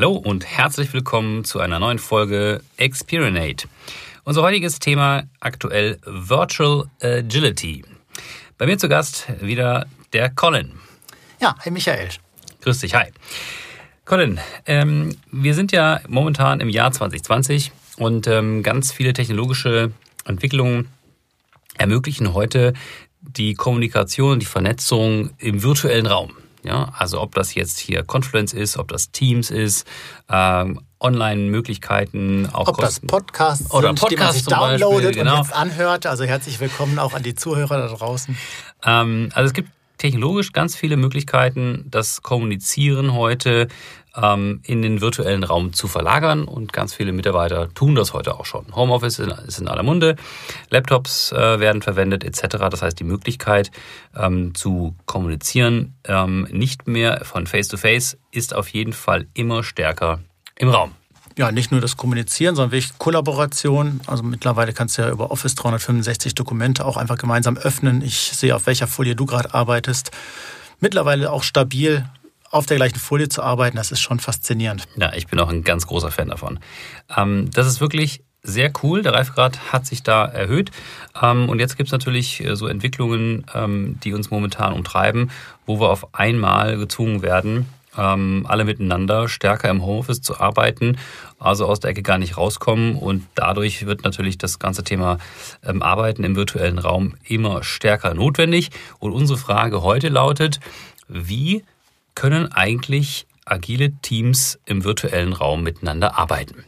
Hallo und herzlich willkommen zu einer neuen Folge Experinate. Unser heutiges Thema aktuell Virtual Agility. Bei mir zu Gast wieder der Colin. Ja, hi Michael. Grüß dich, hi. Colin, ähm, wir sind ja momentan im Jahr 2020 und ähm, ganz viele technologische Entwicklungen ermöglichen heute die Kommunikation, die Vernetzung im virtuellen Raum. Ja, also ob das jetzt hier Confluence ist, ob das Teams ist, ähm, Online-Möglichkeiten, auch ob das Podcasts oder sind, Podcasts die man sich downloadet Beispiel, genau. und jetzt anhört. Also herzlich willkommen auch an die Zuhörer da draußen. Ähm, also es gibt technologisch ganz viele Möglichkeiten, das Kommunizieren heute in den virtuellen Raum zu verlagern und ganz viele Mitarbeiter tun das heute auch schon. Homeoffice ist in aller Munde, Laptops äh, werden verwendet etc. Das heißt, die Möglichkeit ähm, zu kommunizieren ähm, nicht mehr von Face-to-Face -face ist auf jeden Fall immer stärker im Raum ja, nicht nur das Kommunizieren, sondern wirklich Kollaboration. Also mittlerweile kannst du ja über Office 365 Dokumente auch einfach gemeinsam öffnen. Ich sehe, auf welcher Folie du gerade arbeitest. Mittlerweile auch stabil auf der gleichen Folie zu arbeiten, das ist schon faszinierend. Ja, ich bin auch ein ganz großer Fan davon. Ähm, das ist wirklich sehr cool. Der Reifegrad hat sich da erhöht. Ähm, und jetzt gibt es natürlich äh, so Entwicklungen, ähm, die uns momentan umtreiben, wo wir auf einmal gezwungen werden, ähm, alle miteinander stärker im Homeoffice zu arbeiten, also aus der Ecke gar nicht rauskommen. Und dadurch wird natürlich das ganze Thema Arbeiten im virtuellen Raum immer stärker notwendig. Und unsere Frage heute lautet, wie können eigentlich agile Teams im virtuellen Raum miteinander arbeiten?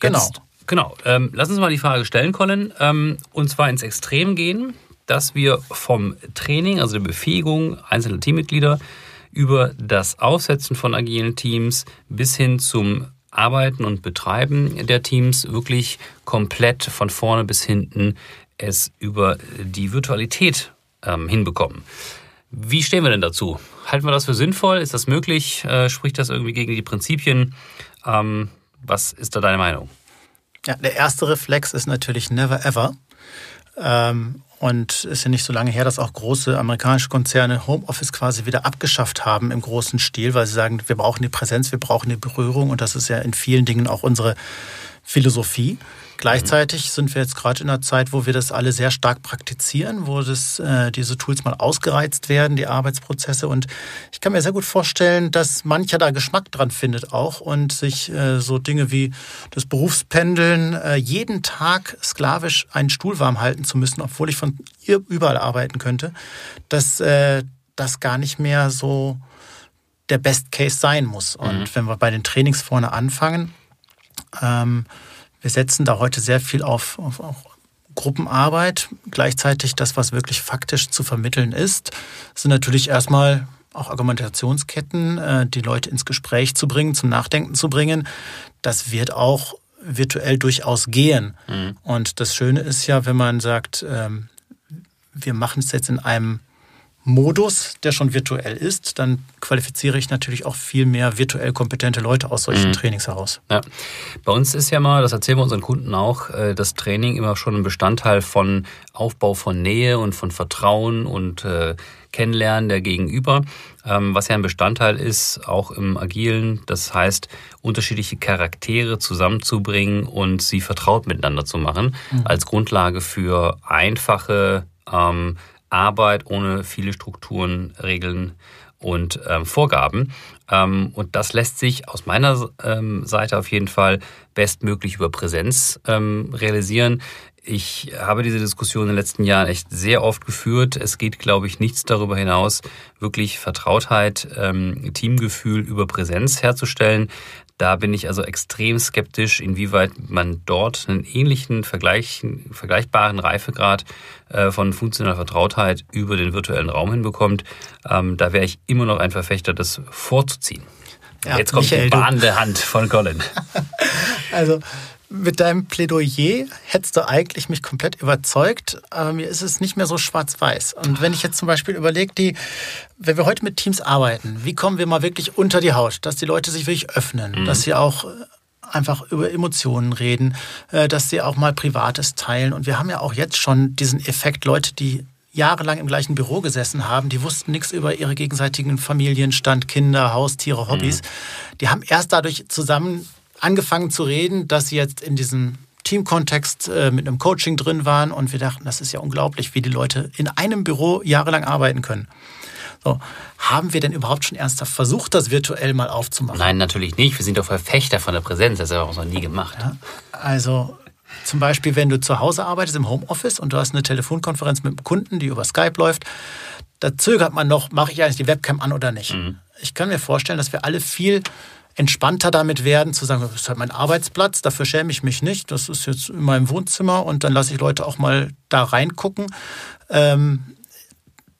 Genau. Jetzt, genau. Ähm, lass uns mal die Frage stellen, Colin. Ähm, und zwar ins Extrem gehen, dass wir vom Training, also der Befähigung einzelner Teammitglieder, über das Aufsetzen von agilen Teams bis hin zum Arbeiten und Betreiben der Teams wirklich komplett von vorne bis hinten es über die Virtualität ähm, hinbekommen. Wie stehen wir denn dazu? Halten wir das für sinnvoll? Ist das möglich? Äh, spricht das irgendwie gegen die Prinzipien? Ähm, was ist da deine Meinung? Ja, der erste Reflex ist natürlich never ever. Ähm, und es ist ja nicht so lange her, dass auch große amerikanische Konzerne Homeoffice quasi wieder abgeschafft haben im großen Stil, weil sie sagen, wir brauchen die Präsenz, wir brauchen die Berührung und das ist ja in vielen Dingen auch unsere Philosophie. Gleichzeitig sind wir jetzt gerade in einer Zeit, wo wir das alle sehr stark praktizieren, wo das, äh, diese Tools mal ausgereizt werden, die Arbeitsprozesse. Und ich kann mir sehr gut vorstellen, dass mancher da Geschmack dran findet auch und sich äh, so Dinge wie das Berufspendeln, äh, jeden Tag sklavisch einen Stuhl warm halten zu müssen, obwohl ich von überall arbeiten könnte, dass äh, das gar nicht mehr so der Best Case sein muss. Und mhm. wenn wir bei den Trainings vorne anfangen, ähm, wir setzen da heute sehr viel auf, auf, auf Gruppenarbeit. Gleichzeitig das, was wirklich faktisch zu vermitteln ist, sind natürlich erstmal auch Argumentationsketten, äh, die Leute ins Gespräch zu bringen, zum Nachdenken zu bringen. Das wird auch virtuell durchaus gehen. Mhm. Und das Schöne ist ja, wenn man sagt, ähm, wir machen es jetzt in einem Modus, der schon virtuell ist, dann qualifiziere ich natürlich auch viel mehr virtuell kompetente Leute aus solchen mhm. Trainings heraus. Ja. Bei uns ist ja mal, das erzählen wir unseren Kunden auch, äh, das Training immer schon ein Bestandteil von Aufbau von Nähe und von Vertrauen und äh, Kennenlernen der Gegenüber, ähm, was ja ein Bestandteil ist, auch im Agilen. Das heißt, unterschiedliche Charaktere zusammenzubringen und sie vertraut miteinander zu machen, mhm. als Grundlage für einfache ähm, Arbeit ohne viele Strukturen, Regeln und ähm, Vorgaben. Ähm, und das lässt sich aus meiner ähm, Seite auf jeden Fall bestmöglich über Präsenz ähm, realisieren. Ich habe diese Diskussion in den letzten Jahren echt sehr oft geführt. Es geht, glaube ich, nichts darüber hinaus, wirklich Vertrautheit, ähm, Teamgefühl über Präsenz herzustellen. Da bin ich also extrem skeptisch, inwieweit man dort einen ähnlichen, vergleichbaren Reifegrad äh, von funktionaler Vertrautheit über den virtuellen Raum hinbekommt. Ähm, da wäre ich immer noch ein Verfechter, das vorzuziehen. Ja, Jetzt kommt Michael, die bahnende Hand von Colin. also mit deinem Plädoyer hättest du eigentlich mich komplett überzeugt, aber mir ist es nicht mehr so schwarz-weiß. Und wenn ich jetzt zum Beispiel überlege, die, wenn wir heute mit Teams arbeiten, wie kommen wir mal wirklich unter die Haut, dass die Leute sich wirklich öffnen, mhm. dass sie auch äh, einfach über Emotionen reden, äh, dass sie auch mal Privates teilen. Und wir haben ja auch jetzt schon diesen Effekt, Leute, die jahrelang im gleichen Büro gesessen haben, die wussten nichts über ihre gegenseitigen Familienstand, Kinder, Haustiere, Hobbys. Mhm. Die haben erst dadurch zusammen angefangen zu reden, dass sie jetzt in diesem Teamkontext äh, mit einem Coaching drin waren und wir dachten, das ist ja unglaublich, wie die Leute in einem Büro jahrelang arbeiten können. So, haben wir denn überhaupt schon ernsthaft versucht, das virtuell mal aufzumachen? Nein, natürlich nicht. Wir sind doch Verfechter von der Präsenz. Das haben wir auch noch nie gemacht. Ja, also zum Beispiel, wenn du zu Hause arbeitest im Homeoffice und du hast eine Telefonkonferenz mit einem Kunden, die über Skype läuft, da zögert man noch, mache ich eigentlich die Webcam an oder nicht. Mhm. Ich kann mir vorstellen, dass wir alle viel entspannter damit werden, zu sagen, das ist halt mein Arbeitsplatz, dafür schäme ich mich nicht, das ist jetzt in meinem Wohnzimmer und dann lasse ich Leute auch mal da reingucken. Ähm,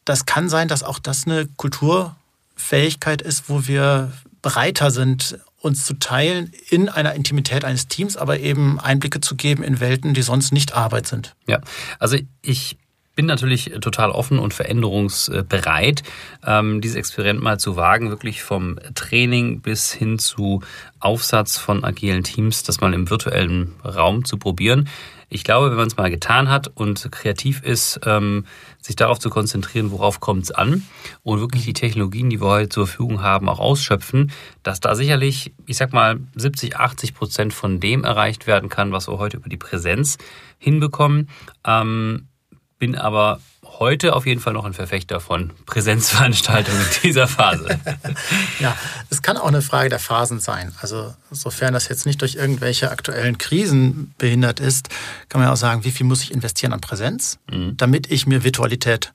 das kann sein, dass auch das eine Kulturfähigkeit ist, wo wir breiter sind, uns zu teilen in einer Intimität eines Teams, aber eben Einblicke zu geben in Welten, die sonst nicht Arbeit sind. Ja, also ich bin natürlich total offen und veränderungsbereit, ähm, dieses Experiment mal zu wagen, wirklich vom Training bis hin zu Aufsatz von agilen Teams, das mal im virtuellen Raum zu probieren. Ich glaube, wenn man es mal getan hat und kreativ ist, ähm, sich darauf zu konzentrieren, worauf kommt es an und wirklich die Technologien, die wir heute zur Verfügung haben, auch ausschöpfen, dass da sicherlich, ich sag mal, 70, 80 Prozent von dem erreicht werden kann, was wir heute über die Präsenz hinbekommen. Ähm, bin aber heute auf jeden Fall noch ein Verfechter von Präsenzveranstaltungen in dieser Phase. ja, es kann auch eine Frage der Phasen sein. Also sofern das jetzt nicht durch irgendwelche aktuellen Krisen behindert ist, kann man ja auch sagen, wie viel muss ich investieren an Präsenz, mhm. damit ich mir Virtualität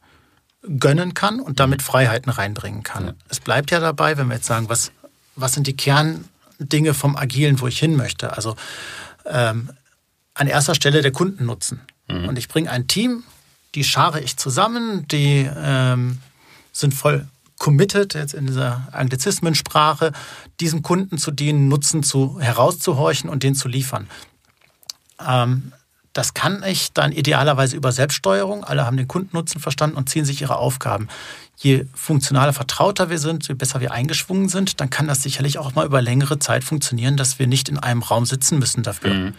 gönnen kann und damit mhm. Freiheiten reinbringen kann. Ja. Es bleibt ja dabei, wenn wir jetzt sagen, was, was sind die Kerndinge vom Agilen, wo ich hin möchte. Also ähm, an erster Stelle der Kundennutzen. Mhm. Und ich bringe ein Team die schare ich zusammen, die ähm, sind voll committed, jetzt in dieser Anglizismensprache, diesem Kunden zu dienen, Nutzen zu herauszuhorchen und den zu liefern. Ähm, das kann ich dann idealerweise über Selbststeuerung. Alle haben den Kundennutzen verstanden und ziehen sich ihre Aufgaben. Je funktionaler, vertrauter wir sind, je besser wir eingeschwungen sind, dann kann das sicherlich auch mal über längere Zeit funktionieren, dass wir nicht in einem Raum sitzen müssen dafür. Mhm.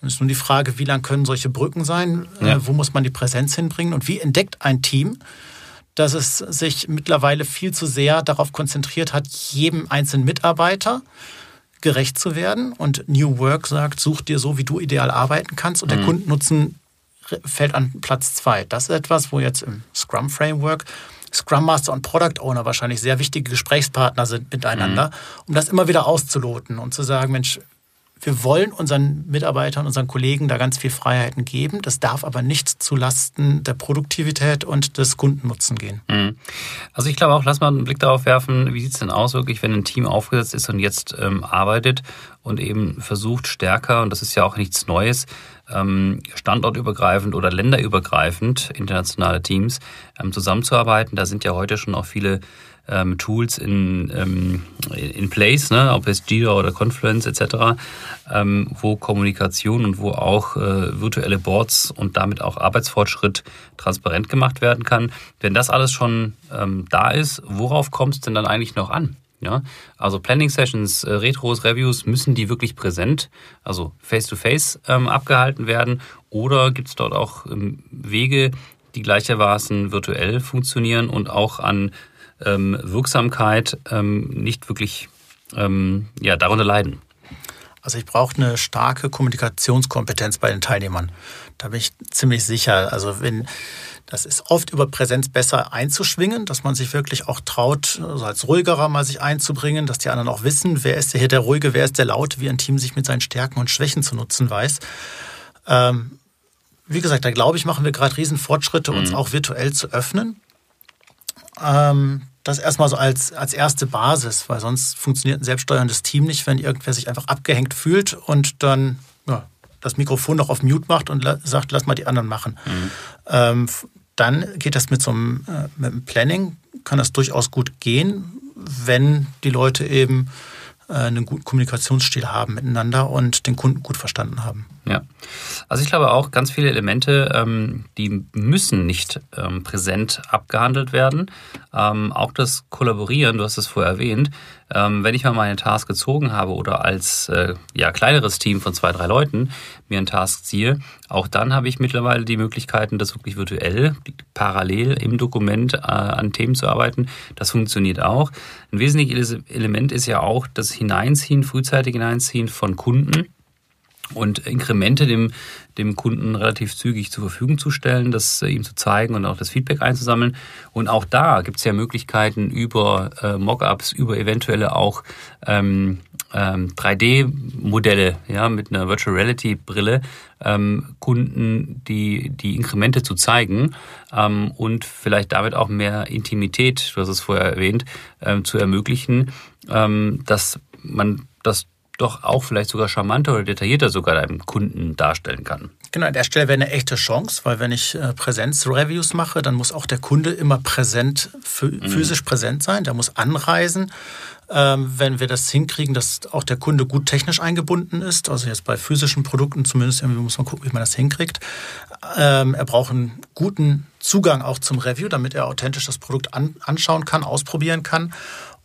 Es ist nun die Frage, wie lang können solche Brücken sein? Ja. Äh, wo muss man die Präsenz hinbringen? Und wie entdeckt ein Team, dass es sich mittlerweile viel zu sehr darauf konzentriert hat, jedem einzelnen Mitarbeiter gerecht zu werden? Und New Work sagt, such dir so, wie du ideal arbeiten kannst. Und mhm. der Kundennutzen fällt an Platz zwei. Das ist etwas, wo jetzt im Scrum Framework Scrum Master und Product Owner wahrscheinlich sehr wichtige Gesprächspartner sind miteinander, mhm. um das immer wieder auszuloten und zu sagen, Mensch, wir wollen unseren Mitarbeitern, unseren Kollegen da ganz viel Freiheiten geben. Das darf aber nicht zulasten der Produktivität und des Kundennutzen gehen. Mhm. Also ich glaube auch, lass mal einen Blick darauf werfen, wie sieht es denn aus, wirklich, wenn ein Team aufgesetzt ist und jetzt ähm, arbeitet und eben versucht stärker, und das ist ja auch nichts Neues, ähm, standortübergreifend oder länderübergreifend internationale Teams ähm, zusammenzuarbeiten. Da sind ja heute schon auch viele ähm, Tools in, ähm, in place, ne? ob es Jira oder Confluence etc., ähm, wo Kommunikation und wo auch äh, virtuelle Boards und damit auch Arbeitsfortschritt transparent gemacht werden kann. Wenn das alles schon ähm, da ist, worauf kommt es denn dann eigentlich noch an? Ja, also Planning Sessions, äh, Retros, Reviews, müssen die wirklich präsent, also face-to-face -face, ähm, abgehalten werden? Oder gibt es dort auch ähm, Wege, die gleichermaßen virtuell funktionieren und auch an ähm, Wirksamkeit ähm, nicht wirklich ähm, ja, darunter leiden. Also ich brauche eine starke Kommunikationskompetenz bei den Teilnehmern. Da bin ich ziemlich sicher. Also wenn das ist oft über Präsenz besser einzuschwingen, dass man sich wirklich auch traut, also als ruhigerer mal sich einzubringen, dass die anderen auch wissen, wer ist hier der Ruhige, wer ist der Laute, wie ein Team sich mit seinen Stärken und Schwächen zu nutzen weiß. Ähm, wie gesagt, da glaube ich, machen wir gerade Riesenfortschritte, uns mhm. auch virtuell zu öffnen. Ähm, das erstmal so als, als erste Basis, weil sonst funktioniert ein selbststeuerndes Team nicht, wenn irgendwer sich einfach abgehängt fühlt und dann ja, das Mikrofon noch auf Mute macht und sagt, lass mal die anderen machen. Mhm. Ähm, dann geht das mit so einem, äh, mit einem Planning, kann das durchaus gut gehen, wenn die Leute eben einen guten Kommunikationsstil haben miteinander und den Kunden gut verstanden haben. Ja, also ich glaube auch, ganz viele Elemente, ähm, die müssen nicht ähm, präsent abgehandelt werden. Ähm, auch das Kollaborieren, du hast es vorher erwähnt, Ähm, wenn ich mal meine Task gezogen habe oder als äh, ja, kleineres Team von zwei, drei Leuten mir einen Task ziehe, auch dann habe ich mittlerweile die Möglichkeiten, das wirklich virtuell, parallel im Dokument äh, an Themen zu arbeiten. Das funktioniert auch. Ein wesentliches Element ist ja auch das Hineinziehen, frühzeitig Hineinziehen von Kunden und Inkremente dem, dem Kunden relativ zügig zur Verfügung zu stellen, das äh, ihm zu zeigen und auch das Feedback einzusammeln. Und auch da gibt es ja Möglichkeiten über äh, Mockups, über eventuelle auch ähm, ähm, 3D-Modelle, ja, mit einer Virtual Reality-Brille, ähm, Kunden die, die Inkremente zu zeigen ähm, und vielleicht damit auch mehr Intimität, du hast es vorher erwähnt, ähm, zu ermöglichen, ähm, dass man das doch auch vielleicht sogar charmanter oder detaillierter sogar deinem Kunden darstellen kann. Genau, an der Stelle wäre eine echte Chance, weil wenn ich äh, Präsenzreviews mache, dann muss auch der Kunde immer präsent, mhm. physisch präsent sein, der muss anreisen. Ähm, wenn wir das hinkriegen, dass auch der Kunde gut technisch eingebunden ist, also jetzt bei physischen Produkten zumindest muss man gucken, wie man das hinkriegt. Ähm, er braucht einen guten Zugang auch zum Review, damit er authentisch das Produkt anschauen kann, ausprobieren kann.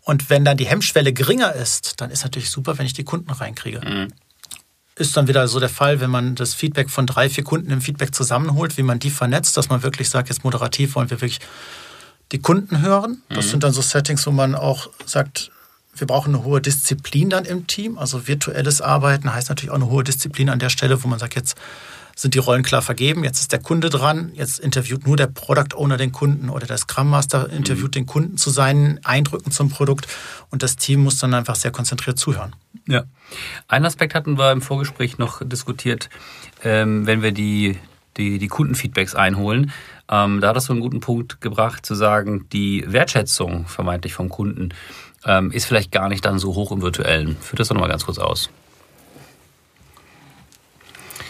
Und wenn dann die Hemmschwelle geringer ist, dann ist natürlich super, wenn ich die Kunden reinkriege. Mhm. Ist dann wieder so der Fall, wenn man das Feedback von drei, vier Kunden im Feedback zusammenholt, wie man die vernetzt, dass man wirklich sagt, jetzt moderativ wollen wir wirklich die Kunden hören. Das mhm. sind dann so Settings, wo man auch sagt, wir brauchen eine hohe Disziplin dann im Team. Also virtuelles Arbeiten heißt natürlich auch eine hohe Disziplin an der Stelle, wo man sagt, jetzt sind die Rollen klar vergeben, jetzt ist der Kunde dran, jetzt interviewt nur der Product Owner den Kunden oder der Scrum Master interviewt mhm. den Kunden zu seinen Eindrücken zum Produkt und das Team muss dann einfach sehr konzentriert zuhören. Ja. Ein Aspekt hatten wir im Vorgespräch noch diskutiert, ähm, wenn wir die, die, die Kundenfeedbacks einholen. Ähm, da hattest du einen guten Punkt gebracht, zu sagen, die Wertschätzung vermeintlich vom Kunden ähm, ist vielleicht gar nicht dann so hoch im Virtuellen. Führt das doch nochmal ganz kurz aus.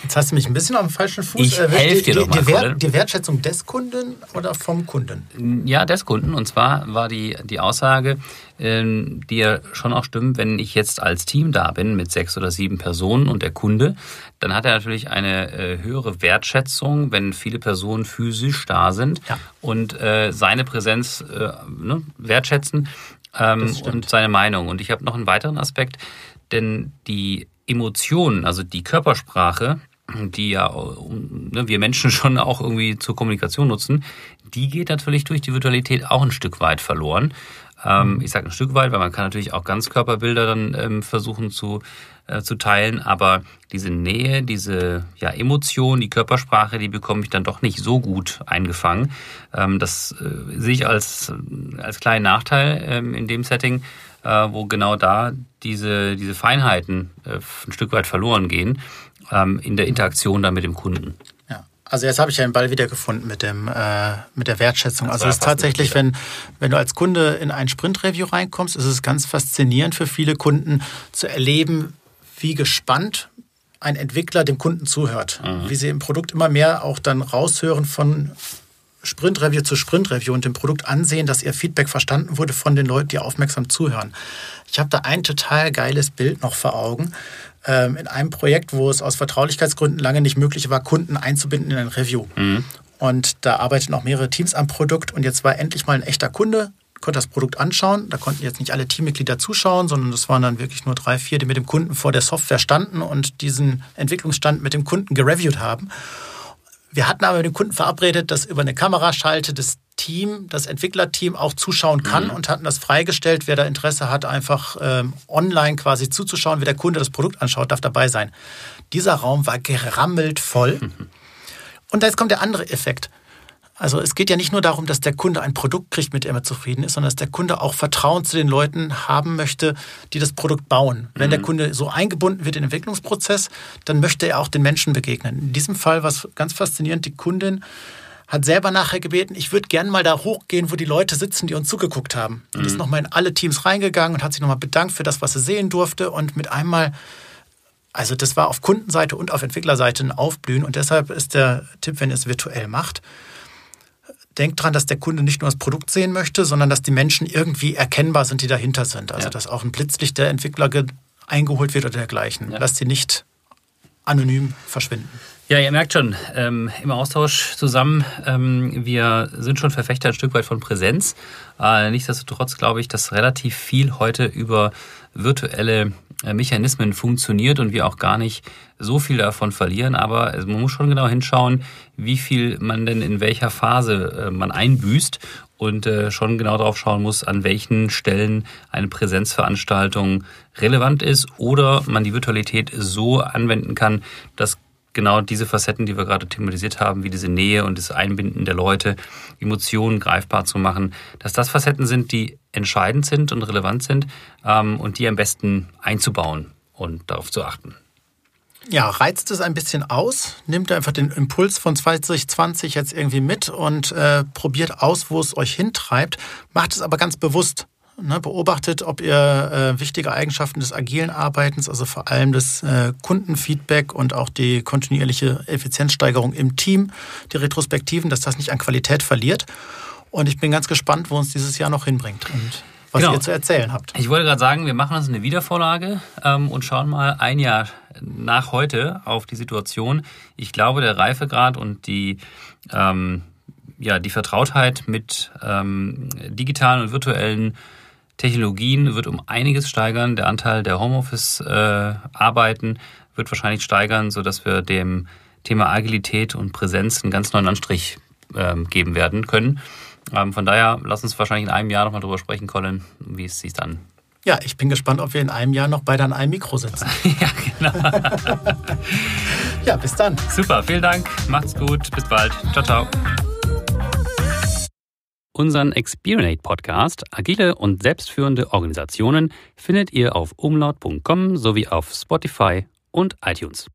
Jetzt hast du mich ein bisschen auf dem falschen Fuß. Ich äh, helfe dir doch mal. Die, Wert, die, Wertschätzung des Kunden oder vom Kunden? Ja, des Kunden. Und zwar war die, die Aussage, ähm, die ja schon auch stimmt, wenn ich jetzt als Team da bin mit sechs oder sieben Personen und der Kunde, dann hat er natürlich eine äh, höhere Wertschätzung, wenn viele Personen physisch da sind ja. und äh, seine Präsenz äh, ne, wertschätzen ähm, und seine Meinung. Und ich habe noch einen weiteren Aspekt, denn die Emotionen, also die Körpersprache, die ja ne, wir Menschen schon auch irgendwie zur Kommunikation nutzen, die geht natürlich durch die Virtualität auch ein Stück weit verloren. Ähm, mhm. ich sage ein Stück weit, weil man kann natürlich auch Ganzkörperbilder dann ähm, versuchen zu, äh, zu teilen, aber diese Nähe, diese ja, Emotion, die Körpersprache, die bekomme ich dann doch nicht so gut eingefangen. Ähm, das äh, sehe ich als, als kleinen Nachteil ähm, in dem Setting, äh, wo genau da diese, diese Feinheiten äh, ein Stück weit verloren gehen ähm, in der Interaktion dann mit dem Kunden. Ja. Also jetzt habe ich ja den Ball wiedergefunden mit, dem, äh, mit der Wertschätzung. Das also es ist tatsächlich, wenn, wenn du als Kunde in ein Sprint-Review reinkommst, ist es ganz faszinierend für viele Kunden zu erleben, wie gespannt ein Entwickler dem Kunden zuhört. Mhm. Wie sie im Produkt immer mehr auch dann raushören von Sprint-Review zu Sprint-Review und dem Produkt ansehen, dass ihr Feedback verstanden wurde von den Leuten, die aufmerksam zuhören. Ich habe da ein total geiles Bild noch vor Augen. Ähm, in einem Projekt, wo es aus Vertraulichkeitsgründen lange nicht möglich war, Kunden einzubinden in ein Review. Mhm. Und da arbeiten auch mehrere Teams am Produkt und jetzt war endlich mal ein echter Kunde, konnte das Produkt anschauen. Da konnten jetzt nicht alle Teammitglieder zuschauen, sondern das waren dann wirklich nur drei, vier, die mit dem Kunden vor der Software standen und diesen Entwicklungsstand mit dem Kunden gereviewt haben. Wir hatten aber mit dem Kunden verabredet, dass über eine Kameraschalte das Team, das Entwicklerteam auch zuschauen kann mhm. und hatten das freigestellt. Wer da Interesse hat, einfach ähm, online quasi zuzuschauen, wie der Kunde das Produkt anschaut, darf dabei sein. Dieser Raum war gerammelt voll. Mhm. Und jetzt kommt der andere Effekt. Also es geht ja nicht nur darum, dass der Kunde ein Produkt kriegt, mit dem er zufrieden ist, sondern dass der Kunde auch Vertrauen zu den Leuten haben möchte, die das Produkt bauen. Wenn mhm. der Kunde so eingebunden wird in den Entwicklungsprozess, dann möchte er auch den Menschen begegnen. In diesem Fall war es ganz faszinierend, die Kundin hat selber nachher gebeten, ich würde gerne mal da hochgehen, wo die Leute sitzen, die uns zugeguckt haben. Mhm. Und ist nochmal in alle Teams reingegangen und hat sich nochmal bedankt für das, was sie sehen durfte und mit einmal also das war auf Kundenseite und auf Entwicklerseite ein Aufblühen und deshalb ist der Tipp, wenn ihr es virtuell macht, denkt dran, dass der Kunde nicht nur das Produkt sehen möchte, sondern dass die Menschen irgendwie erkennbar sind, die dahinter sind. Also ja. dass auch ein Blitzlicht der Entwickler eingeholt wird oder dergleichen. Ja. Lasst sie nicht anonym verschwinden. Ja, ihr merkt schon, ähm, im Austausch zusammen, ähm, wir sind schon Verfechter ein Stück weit von Präsenz. Äh, nichtsdestotrotz glaube ich, dass relativ viel heute über virtuelle äh, Mechanismen funktioniert und wir auch gar nicht so viel davon verlieren. Aber man muss schon genau hinschauen, wie viel man denn in welcher Phase äh, man einbüßt und äh, schon genau darauf schauen muss, an welchen Stellen eine Präsenzveranstaltung relevant ist oder man die Virtualität so anwenden kann, dass genau diese Facetten, die wir gerade thematisiert haben, wie diese Nähe und das Einbinden der Leute, Emotionen greifbar zu machen, dass das Facetten sind, die entscheidend sind und relevant sind ähm, und die am besten einzubauen und darauf zu achten. Ja, reizt es ein bisschen aus, nimmt einfach den Impuls von 2020 jetzt irgendwie mit und äh, probiert aus, wo es euch hintreibt, macht es aber ganz bewusst. Ne, beobachtet, ob ihr äh, wichtige Eigenschaften des agilen Arbeitens, also vor allem das äh, Kundenfeedback und auch die kontinuierliche Effizienzsteigerung im Team, die Retrospektiven, dass das nicht an Qualität verliert. Und ich bin ganz gespannt, wo uns dieses Jahr noch hinbringt und was genau. ihr zu erzählen habt. Ich wollte gerade sagen, wir machen uns eine Wiedervorlage ähm, und schauen mal ein Jahr nach heute auf die Situation. Ich glaube, der Reifegrad und die ähm, ja, die Vertrautheit mit ähm, digitalen und virtuellen Technologien wird um einiges steigern. Der Anteil der Homeoffice-Arbeiten äh, wird wahrscheinlich steigern, sodass wir dem Thema Agilität und Präsenz einen ganz neuen Anstrich äh, geben werden können. Ähm, von daher, lass uns wahrscheinlich in einem Jahr nochmal drüber sprechen, Colin, wie es sich dann ja, ich bin gespannt, ob wir in einem Jahr noch beide an einem Mikro sitzen. ja, genau. ja, bis dann. Super, vielen Dank. Macht's gut. Bis bald. Ciao, ciao. Unseren Experience Podcast Agile und selbstführende Organisationen findet ihr auf umlaut.com sowie auf Spotify und iTunes.